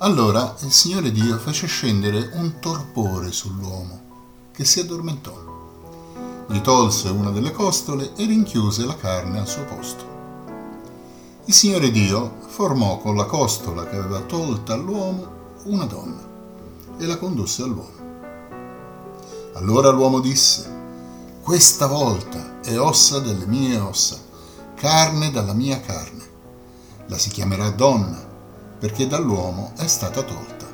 Allora il Signore Dio fece scendere un torpore sull'uomo, che si addormentò. Gli tolse una delle costole e rinchiuse la carne al suo posto. Il Signore Dio formò con la costola che aveva tolta all'uomo una donna e la condusse all'uomo. Allora l'uomo disse, questa volta è ossa delle mie ossa, carne dalla mia carne. La si chiamerà donna, perché dall'uomo è stata tolta.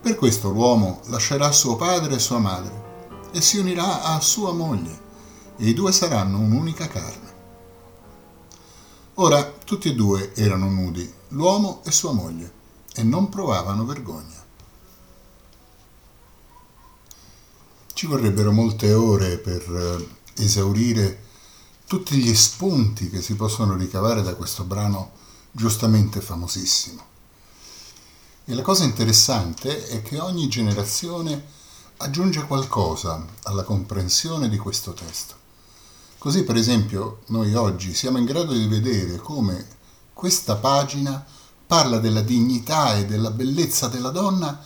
Per questo l'uomo lascerà suo padre e sua madre e si unirà a sua moglie, e i due saranno un'unica carne. Ora tutti e due erano nudi, l'uomo e sua moglie, e non provavano vergogna. Ci vorrebbero molte ore per eh, esaurire tutti gli spunti che si possono ricavare da questo brano giustamente famosissimo. E la cosa interessante è che ogni generazione aggiunge qualcosa alla comprensione di questo testo. Così per esempio noi oggi siamo in grado di vedere come questa pagina parla della dignità e della bellezza della donna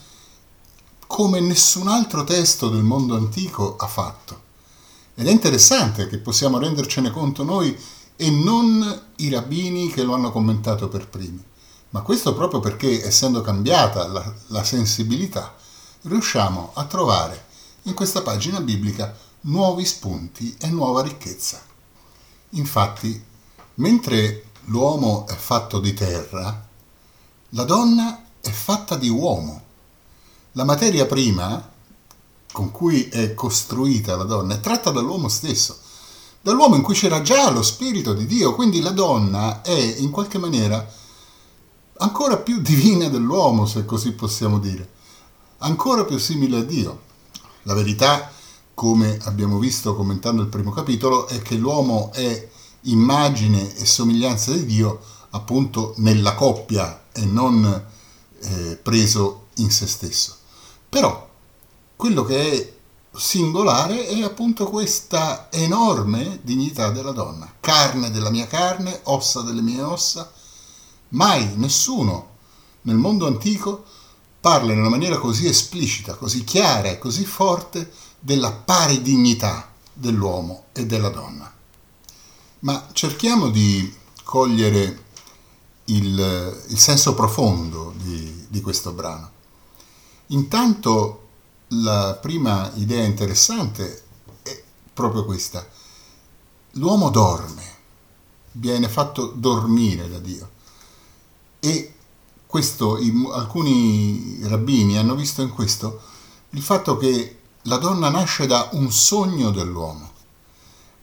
come nessun altro testo del mondo antico ha fatto. Ed è interessante che possiamo rendercene conto noi e non i rabbini che lo hanno commentato per primi. Ma questo proprio perché, essendo cambiata la, la sensibilità, riusciamo a trovare in questa pagina biblica nuovi spunti e nuova ricchezza. Infatti, mentre l'uomo è fatto di terra, la donna è fatta di uomo. La materia prima con cui è costruita la donna è tratta dall'uomo stesso, dall'uomo in cui c'era già lo spirito di Dio, quindi la donna è in qualche maniera ancora più divina dell'uomo, se così possiamo dire, ancora più simile a Dio. La verità, come abbiamo visto commentando il primo capitolo, è che l'uomo è immagine e somiglianza di Dio appunto nella coppia e non eh, preso in se stesso. Però quello che è singolare è appunto questa enorme dignità della donna. Carne della mia carne, ossa delle mie ossa. Mai nessuno nel mondo antico parla in una maniera così esplicita, così chiara e così forte della pari dignità dell'uomo e della donna. Ma cerchiamo di cogliere il, il senso profondo di, di questo brano. Intanto la prima idea interessante è proprio questa. L'uomo dorme, viene fatto dormire da Dio. E questo, alcuni rabbini hanno visto in questo il fatto che la donna nasce da un sogno dell'uomo.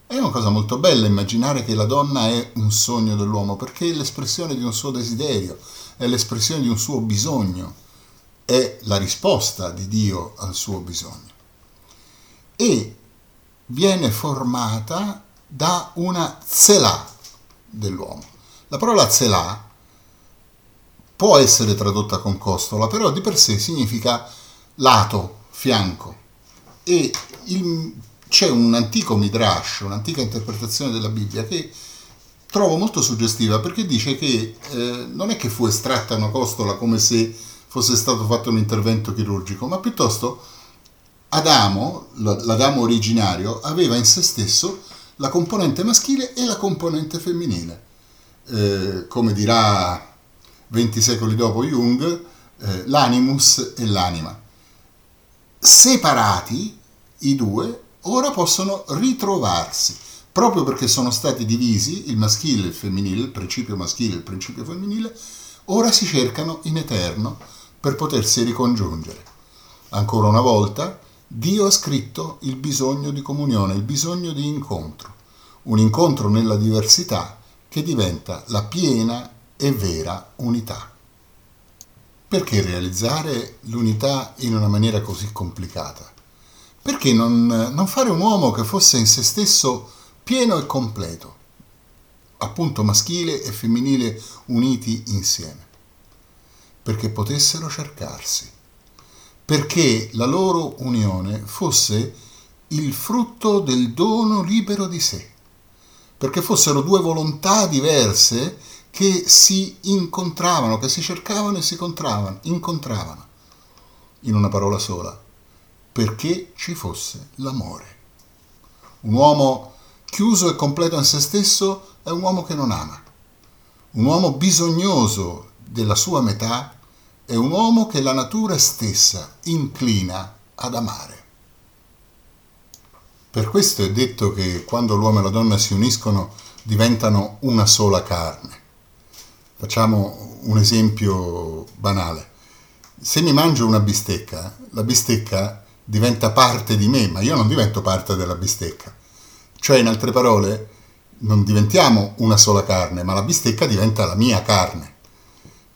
È una cosa molto bella immaginare che la donna è un sogno dell'uomo perché è l'espressione di un suo desiderio, è l'espressione di un suo bisogno è la risposta di Dio al suo bisogno. E viene formata da una zelà dell'uomo. La parola zelà può essere tradotta con costola, però di per sé significa lato, fianco. E il, c'è un antico midrash, un'antica interpretazione della Bibbia che trovo molto suggestiva perché dice che eh, non è che fu estratta una costola come se fosse stato fatto un intervento chirurgico, ma piuttosto Adamo, l'Adamo originario, aveva in se stesso la componente maschile e la componente femminile. Eh, come dirà 20 secoli dopo Jung, eh, l'animus e l'anima. Separati, i due ora possono ritrovarsi, proprio perché sono stati divisi il maschile e il femminile, il principio maschile e il principio femminile, ora si cercano in eterno per potersi ricongiungere. Ancora una volta, Dio ha scritto il bisogno di comunione, il bisogno di incontro, un incontro nella diversità che diventa la piena e vera unità. Perché realizzare l'unità in una maniera così complicata? Perché non, non fare un uomo che fosse in se stesso pieno e completo, appunto maschile e femminile uniti insieme? Perché potessero cercarsi, perché la loro unione fosse il frutto del dono libero di sé, perché fossero due volontà diverse che si incontravano, che si cercavano e si incontravano, incontravano, in una parola sola, perché ci fosse l'amore. Un uomo chiuso e completo in se stesso è un uomo che non ama. Un uomo bisognoso della sua metà è un uomo che la natura stessa inclina ad amare. Per questo è detto che quando l'uomo e la donna si uniscono diventano una sola carne. Facciamo un esempio banale. Se mi mangio una bistecca, la bistecca diventa parte di me, ma io non divento parte della bistecca. Cioè, in altre parole, non diventiamo una sola carne, ma la bistecca diventa la mia carne.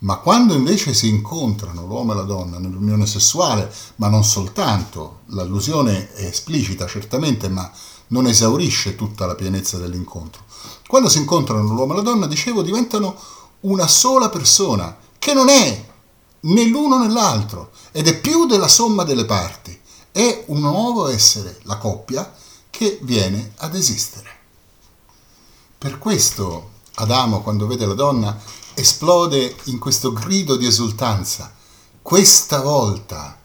Ma quando invece si incontrano l'uomo e la donna nell'unione sessuale, ma non soltanto, l'allusione è esplicita certamente, ma non esaurisce tutta la pienezza dell'incontro. Quando si incontrano l'uomo e la donna, dicevo, diventano una sola persona, che non è né l'uno né l'altro, ed è più della somma delle parti. È un nuovo essere, la coppia, che viene ad esistere. Per questo Adamo, quando vede la donna, esplode in questo grido di esultanza. Questa volta,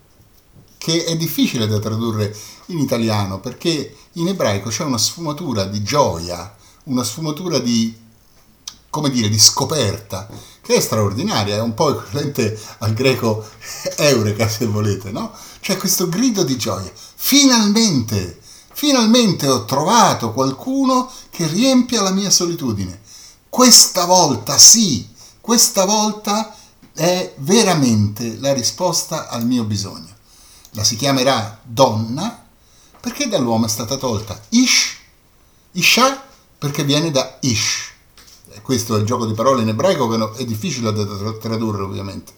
che è difficile da tradurre in italiano perché in ebraico c'è una sfumatura di gioia, una sfumatura di, come dire, di scoperta, che è straordinaria, è un po' equivalente al greco eureka se volete, no? C'è questo grido di gioia. Finalmente, finalmente ho trovato qualcuno che riempia la mia solitudine. Questa volta sì, questa volta è veramente la risposta al mio bisogno. La si chiamerà donna perché dall'uomo è stata tolta Ish, Isha perché viene da Ish. Questo è il gioco di parole in ebraico che è difficile da tradurre ovviamente.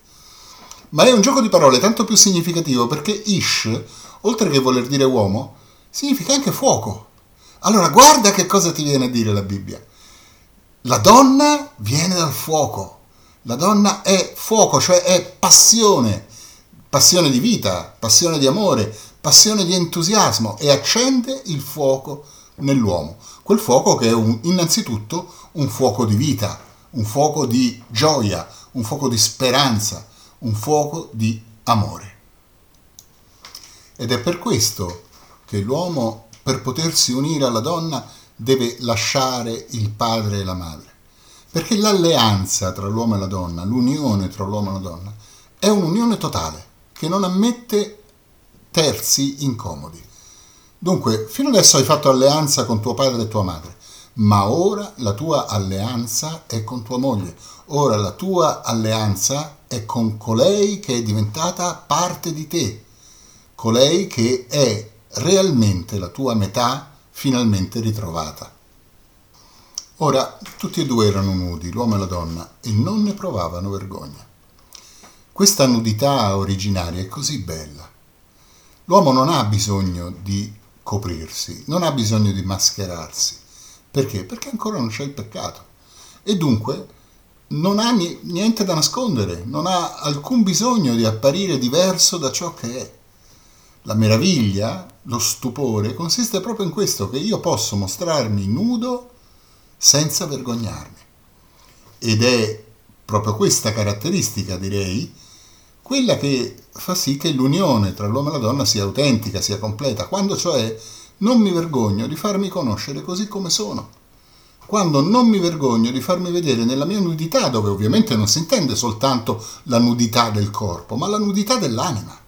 Ma è un gioco di parole tanto più significativo perché Ish, oltre che voler dire uomo, significa anche fuoco. Allora guarda che cosa ti viene a dire la Bibbia. La donna viene dal fuoco. La donna è fuoco, cioè è passione, passione di vita, passione di amore, passione di entusiasmo e accende il fuoco nell'uomo. Quel fuoco che è un, innanzitutto un fuoco di vita, un fuoco di gioia, un fuoco di speranza, un fuoco di amore. Ed è per questo che l'uomo, per potersi unire alla donna, deve lasciare il padre e la madre. Perché l'alleanza tra l'uomo e la donna, l'unione tra l'uomo e la donna, è un'unione totale, che non ammette terzi incomodi. Dunque, fino adesso hai fatto alleanza con tuo padre e tua madre, ma ora la tua alleanza è con tua moglie, ora la tua alleanza è con colei che è diventata parte di te, colei che è realmente la tua metà finalmente ritrovata. Ora tutti e due erano nudi, l'uomo e la donna, e non ne provavano vergogna. Questa nudità originaria è così bella. L'uomo non ha bisogno di coprirsi, non ha bisogno di mascherarsi. Perché? Perché ancora non c'è il peccato. E dunque non ha niente da nascondere, non ha alcun bisogno di apparire diverso da ciò che è. La meraviglia, lo stupore, consiste proprio in questo, che io posso mostrarmi nudo senza vergognarmi. Ed è proprio questa caratteristica, direi, quella che fa sì che l'unione tra l'uomo e la donna sia autentica, sia completa, quando cioè non mi vergogno di farmi conoscere così come sono, quando non mi vergogno di farmi vedere nella mia nudità, dove ovviamente non si intende soltanto la nudità del corpo, ma la nudità dell'anima.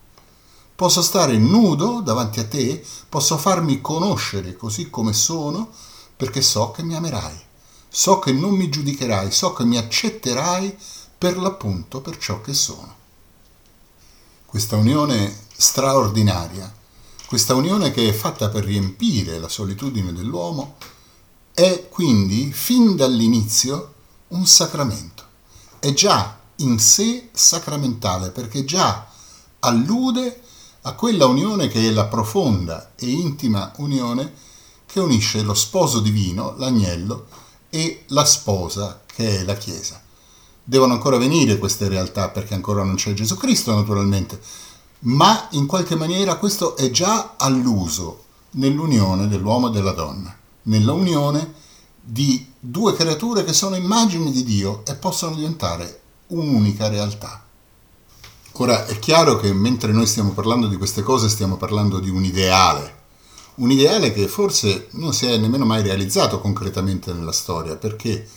Posso stare nudo davanti a te, posso farmi conoscere così come sono, perché so che mi amerai, so che non mi giudicherai, so che mi accetterai per l'appunto per ciò che sono. Questa unione straordinaria, questa unione che è fatta per riempire la solitudine dell'uomo, è quindi fin dall'inizio un sacramento. È già in sé sacramentale perché già allude a quella unione che è la profonda e intima unione che unisce lo sposo divino, l'agnello, e la sposa che è la Chiesa. Devono ancora venire queste realtà perché ancora non c'è Gesù Cristo naturalmente, ma in qualche maniera questo è già alluso nell'unione dell'uomo e della donna, nella unione di due creature che sono immagini di Dio e possono diventare un'unica realtà. Ora è chiaro che mentre noi stiamo parlando di queste cose stiamo parlando di un ideale, un ideale che forse non si è nemmeno mai realizzato concretamente nella storia, perché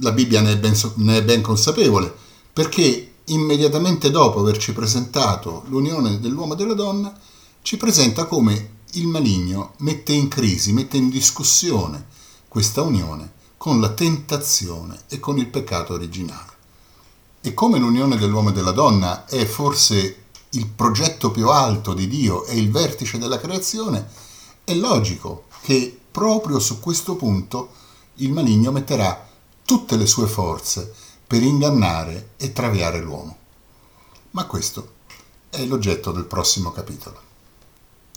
la Bibbia ne è ben, ne è ben consapevole, perché immediatamente dopo averci presentato l'unione dell'uomo e della donna, ci presenta come il maligno mette in crisi, mette in discussione questa unione con la tentazione e con il peccato originale. E come l'unione dell'uomo e della donna è forse il progetto più alto di Dio e il vertice della creazione, è logico che proprio su questo punto il maligno metterà tutte le sue forze per ingannare e traviare l'uomo. Ma questo è l'oggetto del prossimo capitolo.